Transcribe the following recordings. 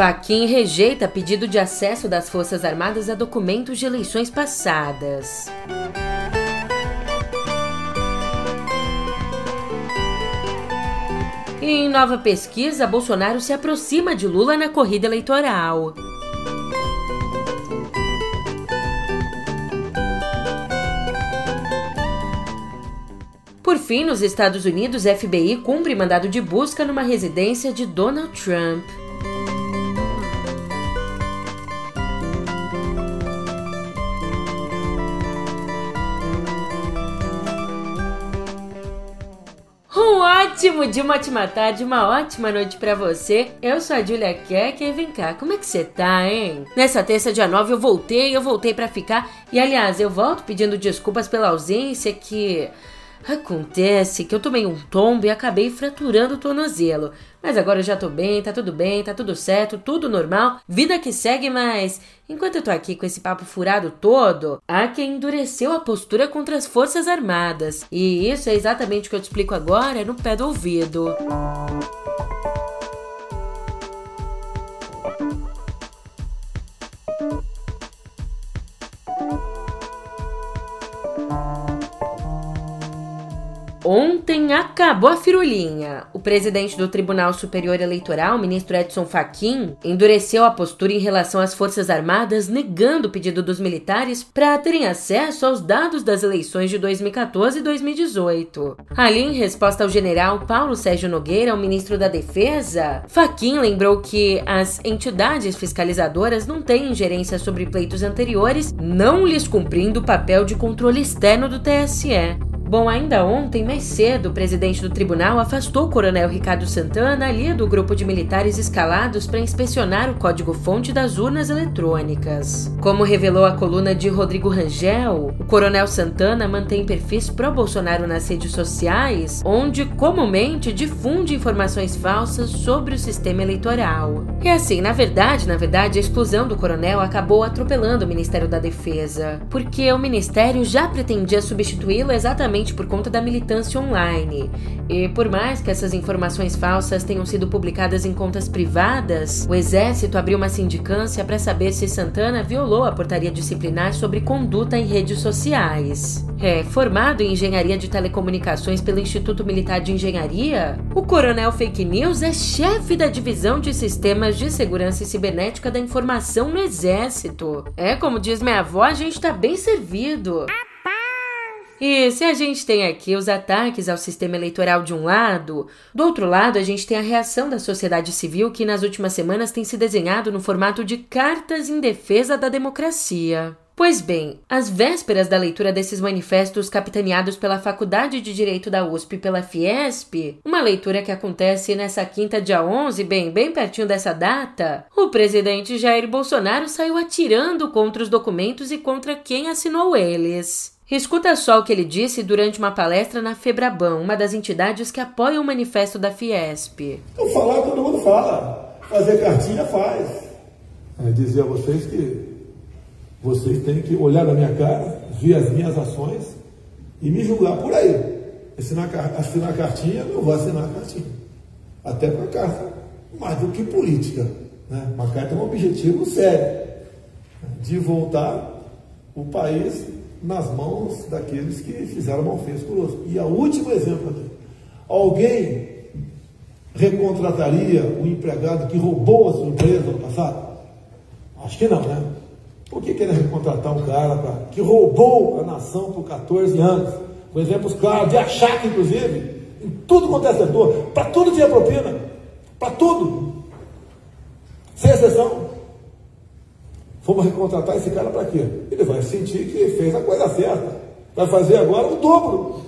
Faquin rejeita pedido de acesso das Forças Armadas a documentos de eleições passadas. Em nova pesquisa, Bolsonaro se aproxima de Lula na corrida eleitoral. Por fim, nos Estados Unidos, FBI cumpre mandado de busca numa residência de Donald Trump. Ótimo dia, uma ótima tarde, uma ótima noite para você. Eu sou a Julia Keck e vem cá, como é que você tá, hein? Nessa terça, dia 9, eu voltei, eu voltei para ficar. E aliás, eu volto pedindo desculpas pela ausência que Acontece que eu tomei um tombo e acabei fraturando o tornozelo. Mas agora eu já tô bem, tá tudo bem, tá tudo certo, tudo normal. Vida que segue, mas enquanto eu tô aqui com esse papo furado todo, há quem endureceu a postura contra as Forças Armadas. E isso é exatamente o que eu te explico agora no pé do ouvido. Música Acabou a firulinha. O presidente do Tribunal Superior Eleitoral, ministro Edson Fachin, endureceu a postura em relação às Forças Armadas, negando o pedido dos militares para terem acesso aos dados das eleições de 2014 e 2018. Ali, em resposta ao general Paulo Sérgio Nogueira, o ministro da Defesa, Fachin lembrou que as entidades fiscalizadoras não têm ingerência sobre pleitos anteriores, não lhes cumprindo o papel de controle externo do TSE. Bom, ainda ontem, mais cedo, o presidente do tribunal afastou o coronel Ricardo Santana ali do grupo de militares escalados para inspecionar o código-fonte das urnas eletrônicas. Como revelou a coluna de Rodrigo Rangel, o coronel Santana mantém perfis pró-Bolsonaro nas redes sociais, onde comumente difunde informações falsas sobre o sistema eleitoral. E assim, na verdade, na verdade, a exclusão do coronel acabou atropelando o Ministério da Defesa, porque o ministério já pretendia substituí-lo exatamente por conta da militância online. E por mais que essas informações falsas tenham sido publicadas em contas privadas, o Exército abriu uma sindicância para saber se Santana violou a portaria disciplinar sobre conduta em redes sociais. É, formado em engenharia de telecomunicações pelo Instituto Militar de Engenharia, o coronel Fake News é chefe da divisão de sistemas de segurança e cibernética da informação no Exército. É, como diz minha avó, a gente tá bem servido. E se a gente tem aqui os ataques ao sistema eleitoral de um lado, do outro lado a gente tem a reação da sociedade civil que nas últimas semanas tem se desenhado no formato de cartas em defesa da democracia. Pois bem, às vésperas da leitura desses manifestos capitaneados pela Faculdade de Direito da USP e pela Fiesp, uma leitura que acontece nessa quinta dia 11, bem, bem pertinho dessa data, o presidente Jair Bolsonaro saiu atirando contra os documentos e contra quem assinou eles. Escuta só o que ele disse durante uma palestra na Febraban, uma das entidades que apoia o manifesto da Fiesp. Então, falar todo mundo fala, fazer cartinha faz. É dizer a vocês que vocês têm que olhar na minha cara, ver as minhas ações e me julgar por aí. Assinar, assinar cartinha, eu vou assinar cartinha. Até para carta, mais do que política. Né? Uma carta é um objetivo sério de voltar o país nas mãos daqueles que fizeram mal feito conosco. E o último exemplo aqui. Alguém recontrataria o empregado que roubou a sua empresa no passado? Acho que não, né? Por que querer recontratar um cara pra, que roubou a nação por 14 anos? Com exemplos claros, de achar que, inclusive, em tudo quanto é setor, para tudo tinha propina. Para tudo. Sem exceção. Vamos recontratar esse cara para quê? Ele vai sentir que fez a coisa certa. Vai fazer agora o dobro.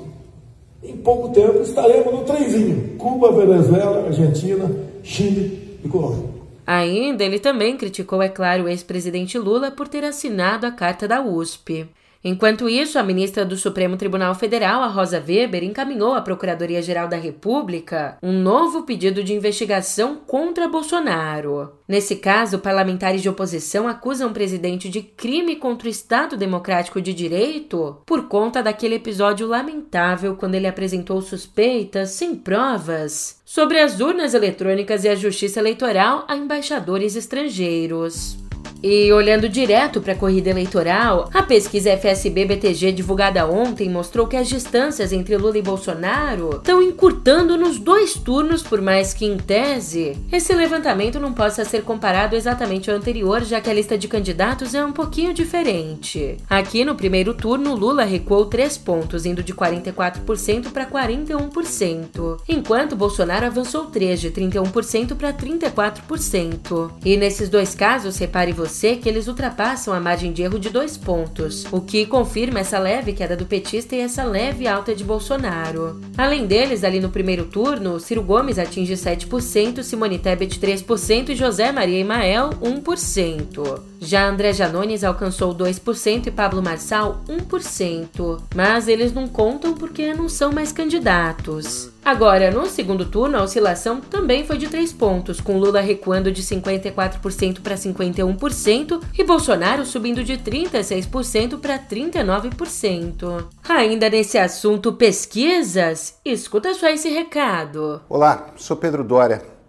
Em pouco tempo estaremos no trenzinho. Cuba, Venezuela, Argentina, Chile e Colômbia. Ainda ele também criticou, é claro, o ex-presidente Lula por ter assinado a carta da USP. Enquanto isso, a ministra do Supremo Tribunal Federal, a Rosa Weber, encaminhou à Procuradoria-Geral da República um novo pedido de investigação contra Bolsonaro. Nesse caso, parlamentares de oposição acusam o presidente de crime contra o Estado Democrático de Direito por conta daquele episódio lamentável quando ele apresentou suspeitas sem provas sobre as urnas eletrônicas e a justiça eleitoral a embaixadores estrangeiros. E olhando direto para a corrida eleitoral, a pesquisa FSB-BTG divulgada ontem mostrou que as distâncias entre Lula e Bolsonaro estão encurtando nos dois turnos, por mais que, em tese, esse levantamento não possa ser comparado exatamente ao anterior, já que a lista de candidatos é um pouquinho diferente. Aqui no primeiro turno, Lula recuou 3 pontos, indo de 44% para 41%, enquanto Bolsonaro avançou 3, de 31% para 34%. E nesses dois casos, repare você você que eles ultrapassam a margem de erro de dois pontos, o que confirma essa leve queda do petista e essa leve alta de Bolsonaro. Além deles, ali no primeiro turno, Ciro Gomes atinge 7%, Simone Tebet 3% e José Maria Emael 1%. Já André Janones alcançou 2% e Pablo Marçal 1%, mas eles não contam porque não são mais candidatos. Agora, no segundo turno, a oscilação também foi de 3 pontos, com Lula recuando de 54% para 51% e Bolsonaro subindo de 36% para 39%. Ainda nesse assunto pesquisas, escuta só esse recado. Olá, sou Pedro Dória.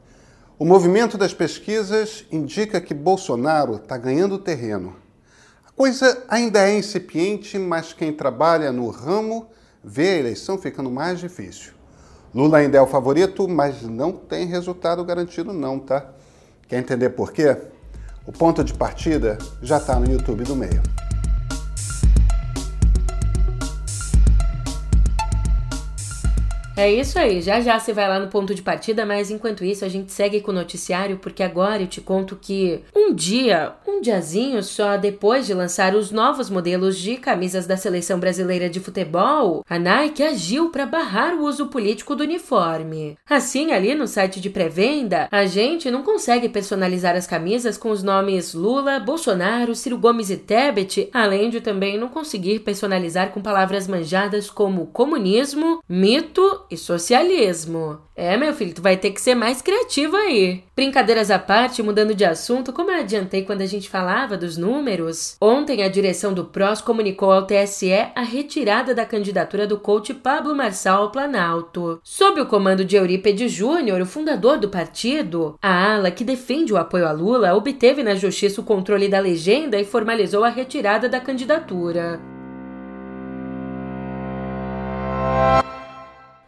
O movimento das pesquisas indica que Bolsonaro está ganhando terreno. A coisa ainda é incipiente, mas quem trabalha no ramo vê a eleição ficando mais difícil. Lula ainda é o favorito, mas não tem resultado garantido não, tá? Quer entender por quê? O ponto de partida já está no YouTube do meio. É isso aí, já já você vai lá no ponto de partida, mas enquanto isso a gente segue com o noticiário, porque agora eu te conto que um dia, um diazinho só depois de lançar os novos modelos de camisas da seleção brasileira de futebol, a Nike agiu para barrar o uso político do uniforme. Assim, ali no site de pré-venda, a gente não consegue personalizar as camisas com os nomes Lula, Bolsonaro, Ciro Gomes e Tebet, além de também não conseguir personalizar com palavras manjadas como comunismo, mito e socialismo. É, meu filho, tu vai ter que ser mais criativo aí. Brincadeiras à parte, mudando de assunto, como eu adiantei quando a gente falava dos números, ontem a direção do PROS comunicou ao TSE a retirada da candidatura do coach Pablo Marçal ao Planalto. Sob o comando de Eurípedes Júnior, o fundador do partido, a ala que defende o apoio a Lula obteve na justiça o controle da legenda e formalizou a retirada da candidatura.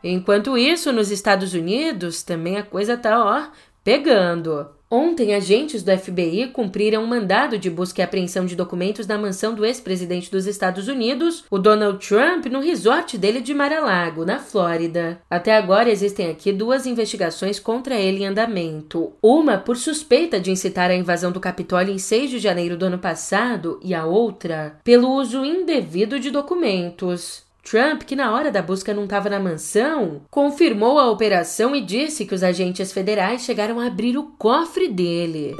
Enquanto isso, nos Estados Unidos, também a coisa tá, ó, pegando. Ontem, agentes do FBI cumpriram um mandado de busca e apreensão de documentos na mansão do ex-presidente dos Estados Unidos, o Donald Trump, no resort dele de Mar-a-Lago, na Flórida. Até agora existem aqui duas investigações contra ele em andamento. Uma por suspeita de incitar a invasão do Capitólio em 6 de janeiro do ano passado e a outra pelo uso indevido de documentos. Trump, que na hora da busca não estava na mansão, confirmou a operação e disse que os agentes federais chegaram a abrir o cofre dele.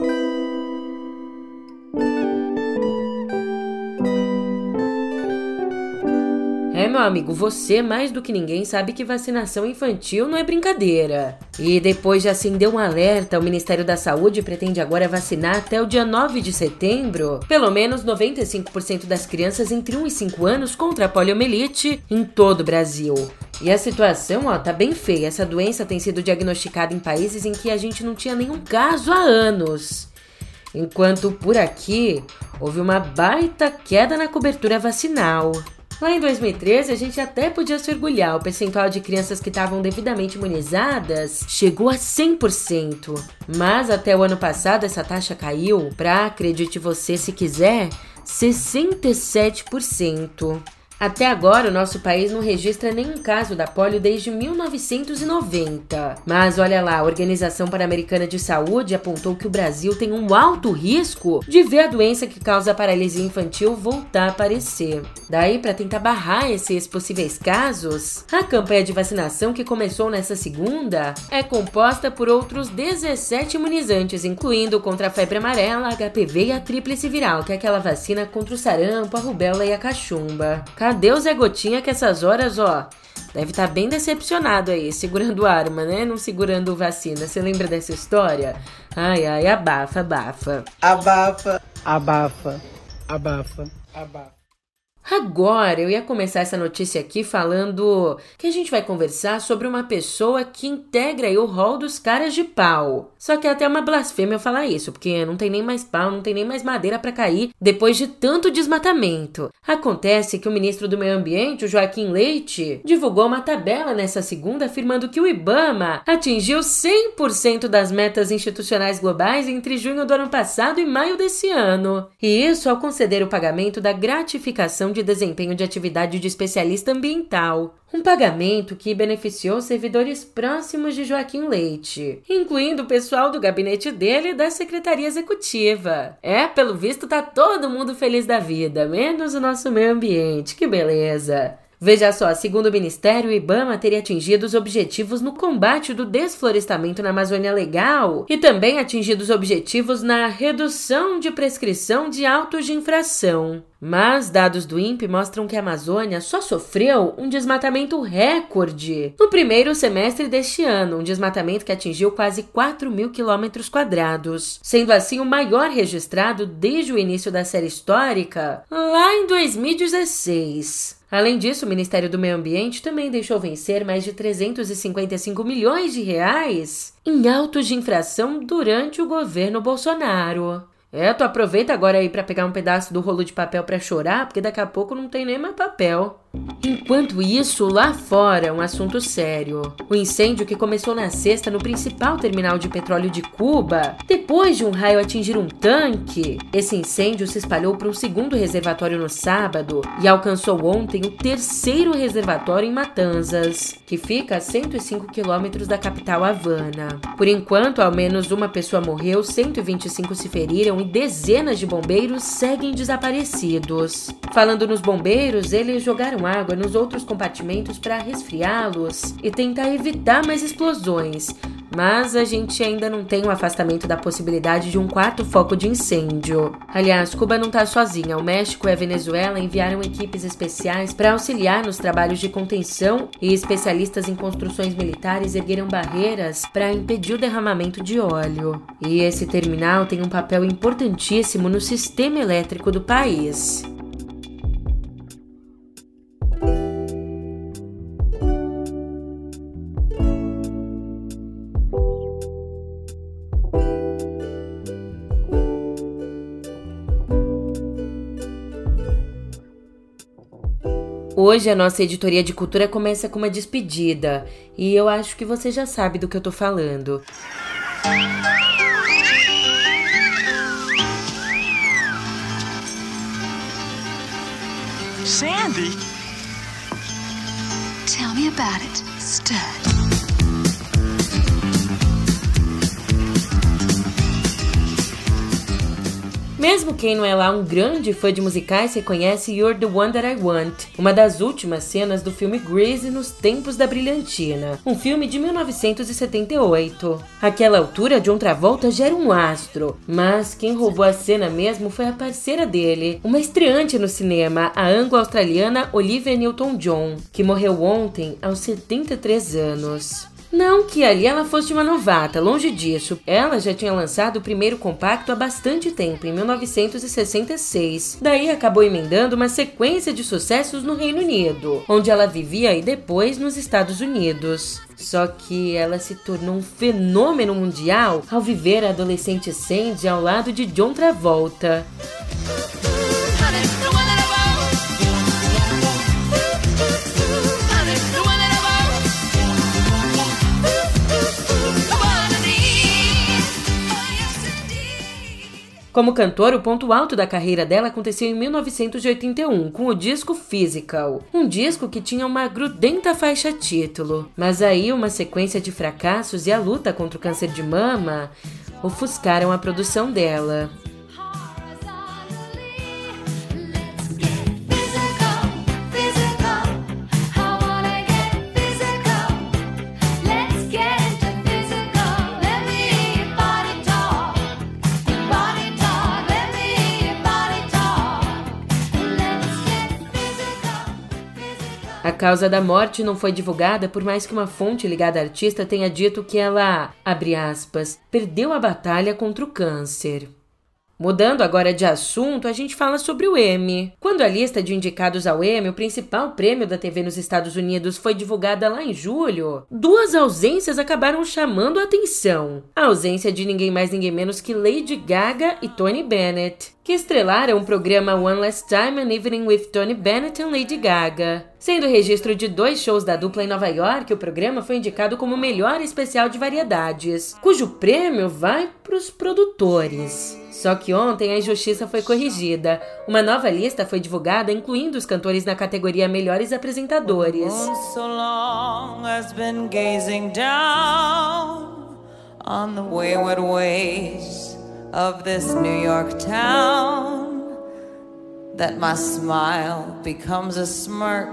É, meu amigo, você mais do que ninguém sabe que vacinação infantil não é brincadeira. E depois de acender um alerta, o Ministério da Saúde pretende agora vacinar até o dia 9 de setembro pelo menos 95% das crianças entre 1 e 5 anos contra a poliomielite em todo o Brasil. E a situação, ó, tá bem feia. Essa doença tem sido diagnosticada em países em que a gente não tinha nenhum caso há anos. Enquanto por aqui houve uma baita queda na cobertura vacinal. Lá em 2013, a gente até podia se orgulhar, o percentual de crianças que estavam devidamente imunizadas chegou a 100%. Mas até o ano passado, essa taxa caiu para, acredite você se quiser, 67%. Até agora, o nosso país não registra nenhum caso da polio desde 1990. Mas olha lá, a Organização Pan-Americana de Saúde apontou que o Brasil tem um alto risco de ver a doença que causa paralisia infantil voltar a aparecer. Daí, para tentar barrar esses possíveis casos, a campanha de vacinação que começou nessa segunda é composta por outros 17 imunizantes, incluindo contra a febre amarela, HPV e a tríplice viral, que é aquela vacina contra o sarampo, a rubéola e a cachumba. Cadê o Zé Gotinha que essas horas, ó, deve estar tá bem decepcionado aí, segurando arma, né? Não segurando vacina. Você lembra dessa história? Ai, ai, abafa, abafa. Abafa, abafa, abafa, abafa. Agora eu ia começar essa notícia aqui falando que a gente vai conversar sobre uma pessoa que integra o rol dos caras de pau. Só que é até uma blasfêmia eu falar isso, porque não tem nem mais pau, não tem nem mais madeira para cair depois de tanto desmatamento. Acontece que o ministro do Meio Ambiente, o Joaquim Leite, divulgou uma tabela nessa segunda afirmando que o IBAMA atingiu 100% das metas institucionais globais entre junho do ano passado e maio desse ano. E isso ao conceder o pagamento da gratificação de desempenho de atividade de especialista ambiental, um pagamento que beneficiou servidores próximos de Joaquim Leite, incluindo o pessoal do gabinete dele e da secretaria executiva. É, pelo visto tá todo mundo feliz da vida, menos o nosso meio ambiente. Que beleza! Veja só, segundo o Ministério, o IBAMA teria atingido os objetivos no combate do desflorestamento na Amazônia Legal e também atingido os objetivos na redução de prescrição de autos de infração. Mas dados do INPE mostram que a Amazônia só sofreu um desmatamento recorde no primeiro semestre deste ano, um desmatamento que atingiu quase 4 mil quilômetros quadrados, sendo assim o maior registrado desde o início da série histórica, lá em 2016. Além disso, o Ministério do Meio Ambiente também deixou vencer mais de 355 milhões de reais em autos de infração durante o governo Bolsonaro. É, tu aproveita agora aí para pegar um pedaço do rolo de papel para chorar, porque daqui a pouco não tem nem mais papel. Enquanto isso, lá fora, um assunto sério. O incêndio que começou na sexta no principal terminal de petróleo de Cuba, depois de um raio atingir um tanque, esse incêndio se espalhou para um segundo reservatório no sábado e alcançou ontem o terceiro reservatório em Matanzas, que fica a 105 quilômetros da capital Havana. Por enquanto, ao menos uma pessoa morreu, 125 se feriram e dezenas de bombeiros seguem desaparecidos. Falando nos bombeiros, eles jogaram água nos outros compartimentos para resfriá-los e tentar evitar mais explosões, mas a gente ainda não tem o um afastamento da possibilidade de um quarto foco de incêndio. Aliás, Cuba não está sozinha. O México e a Venezuela enviaram equipes especiais para auxiliar nos trabalhos de contenção e especialistas em construções militares ergueram barreiras para impedir o derramamento de óleo. E esse terminal tem um papel importantíssimo no sistema elétrico do país. Hoje a nossa editoria de cultura começa com uma despedida e eu acho que você já sabe do que eu tô falando. Sandy? Tell me about it, stud. Mesmo quem não é lá um grande fã de musicais reconhece You're the One That I Want, uma das últimas cenas do filme Grease nos tempos da brilhantina, um filme de 1978. Aquela altura, John Travolta já era um astro, mas quem roubou a cena mesmo foi a parceira dele, uma estreante no cinema, a anglo-australiana Olivia Newton-John, que morreu ontem aos 73 anos. Não que ali ela fosse uma novata, longe disso. Ela já tinha lançado o primeiro compacto há bastante tempo, em 1966. Daí acabou emendando uma sequência de sucessos no Reino Unido, onde ela vivia e depois nos Estados Unidos. Só que ela se tornou um fenômeno mundial ao viver a adolescente Sandy ao lado de John Travolta. Como cantora, o ponto alto da carreira dela aconteceu em 1981, com o disco Physical, um disco que tinha uma grudenta faixa título. Mas aí, uma sequência de fracassos e a luta contra o câncer de mama ofuscaram a produção dela. Causa da morte não foi divulgada por mais que uma fonte ligada à artista tenha dito que ela, aspas, perdeu a batalha contra o câncer. Mudando agora de assunto, a gente fala sobre o Emmy. Quando a lista de indicados ao Emmy, o principal prêmio da TV nos Estados Unidos, foi divulgada lá em julho, duas ausências acabaram chamando a atenção. A ausência de ninguém mais ninguém menos que Lady Gaga e Tony Bennett, que estrelaram o programa One Last Time An Evening with Tony Bennett and Lady Gaga. Sendo registro de dois shows da dupla em Nova York, o programa foi indicado como melhor especial de variedades, cujo prêmio vai para os produtores. Só que ontem a injustiça foi corrigida. Uma nova lista foi divulgada, incluindo os cantores na categoria Melhores Apresentadores. on the wayward ways of this New York town that my smile becomes a smirk.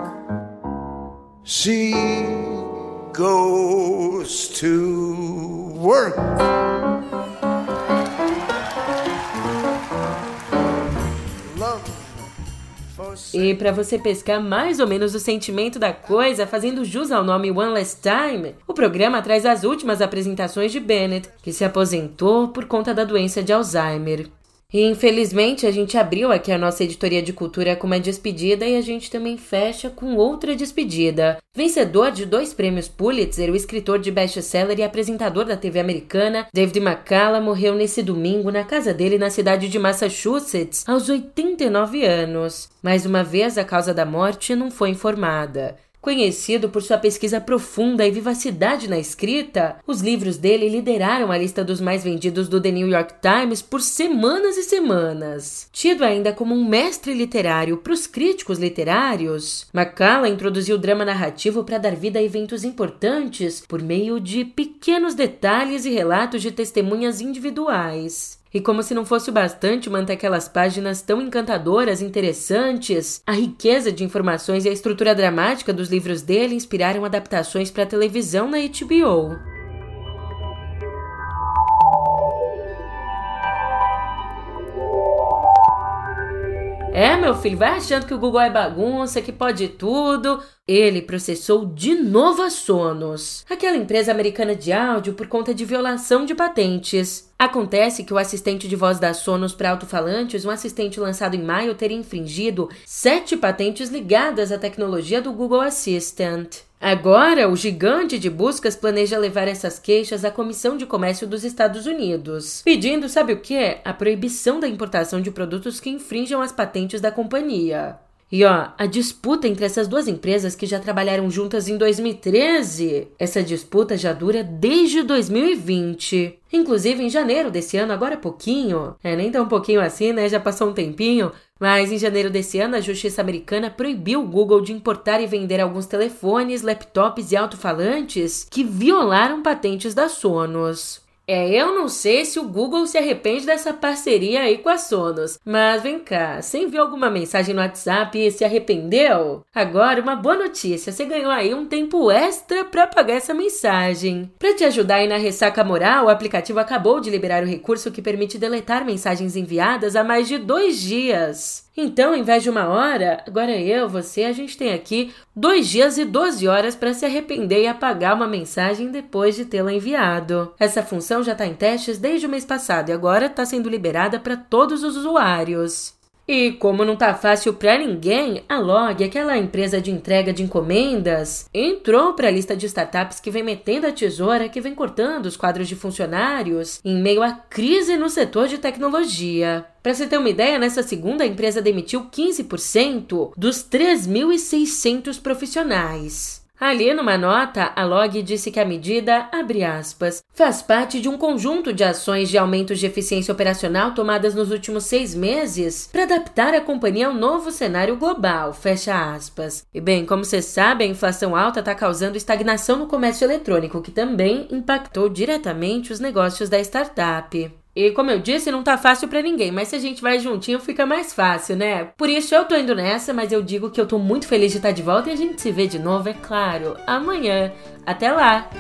She goes to work. E para você pescar mais ou menos o sentimento da coisa, fazendo jus ao nome One Last Time, o programa traz as últimas apresentações de Bennett, que se aposentou por conta da doença de Alzheimer. E infelizmente a gente abriu aqui a nossa editoria de cultura com uma despedida e a gente também fecha com outra despedida. Vencedor de dois prêmios Pulitzer, o escritor de best-seller e apresentador da TV americana, David McCallum, morreu nesse domingo na casa dele na cidade de Massachusetts, aos 89 anos. Mais uma vez, a causa da morte não foi informada. Conhecido por sua pesquisa profunda e vivacidade na escrita, os livros dele lideraram a lista dos mais vendidos do The New York Times por semanas e semanas. Tido ainda como um mestre literário para os críticos literários, Macala introduziu o drama narrativo para dar vida a eventos importantes por meio de pequenos detalhes e relatos de testemunhas individuais. E como se não fosse o bastante manter aquelas páginas tão encantadoras, interessantes, a riqueza de informações e a estrutura dramática dos livros dele inspiraram adaptações para televisão na HBO. É, meu filho, vai achando que o Google é bagunça, que pode tudo. Ele processou de novo a Sonos, aquela empresa americana de áudio, por conta de violação de patentes. Acontece que o assistente de voz da Sonos para alto-falantes, um assistente lançado em maio, teria infringido sete patentes ligadas à tecnologia do Google Assistant. Agora, o gigante de buscas planeja levar essas queixas à Comissão de Comércio dos Estados Unidos, pedindo, sabe o que? A proibição da importação de produtos que infringam as patentes da companhia. E ó, a disputa entre essas duas empresas que já trabalharam juntas em 2013, essa disputa já dura desde 2020. Inclusive, em janeiro desse ano, agora é pouquinho, é nem tão pouquinho assim, né? Já passou um tempinho. Mas em janeiro desse ano, a justiça americana proibiu o Google de importar e vender alguns telefones, laptops e alto-falantes que violaram patentes da Sonos. É, eu não sei se o Google se arrepende dessa parceria aí com a Sonos, mas vem cá, você enviou alguma mensagem no WhatsApp e se arrependeu? Agora, uma boa notícia, você ganhou aí um tempo extra para pagar essa mensagem. Para te ajudar aí na ressaca moral, o aplicativo acabou de liberar o recurso que permite deletar mensagens enviadas há mais de dois dias. Então, em vez de uma hora, agora eu, você, a gente tem aqui dois dias e 12 horas para se arrepender e apagar uma mensagem depois de tê-la enviado. Essa função já está em testes desde o mês passado e agora está sendo liberada para todos os usuários. E como não tá fácil para ninguém, a Log, aquela empresa de entrega de encomendas, entrou para a lista de startups que vem metendo a tesoura, que vem cortando os quadros de funcionários em meio à crise no setor de tecnologia. Para você ter uma ideia, nessa segunda a empresa demitiu 15% dos 3.600 profissionais. Ali, numa nota, a Log disse que a medida, abre aspas, faz parte de um conjunto de ações de aumentos de eficiência operacional tomadas nos últimos seis meses para adaptar a companhia ao novo cenário global, fecha aspas. E bem, como você sabe, a inflação alta está causando estagnação no comércio eletrônico, que também impactou diretamente os negócios da startup. E como eu disse, não tá fácil para ninguém, mas se a gente vai juntinho fica mais fácil, né? Por isso eu tô indo nessa, mas eu digo que eu tô muito feliz de estar de volta e a gente se vê de novo, é claro, amanhã. Até lá!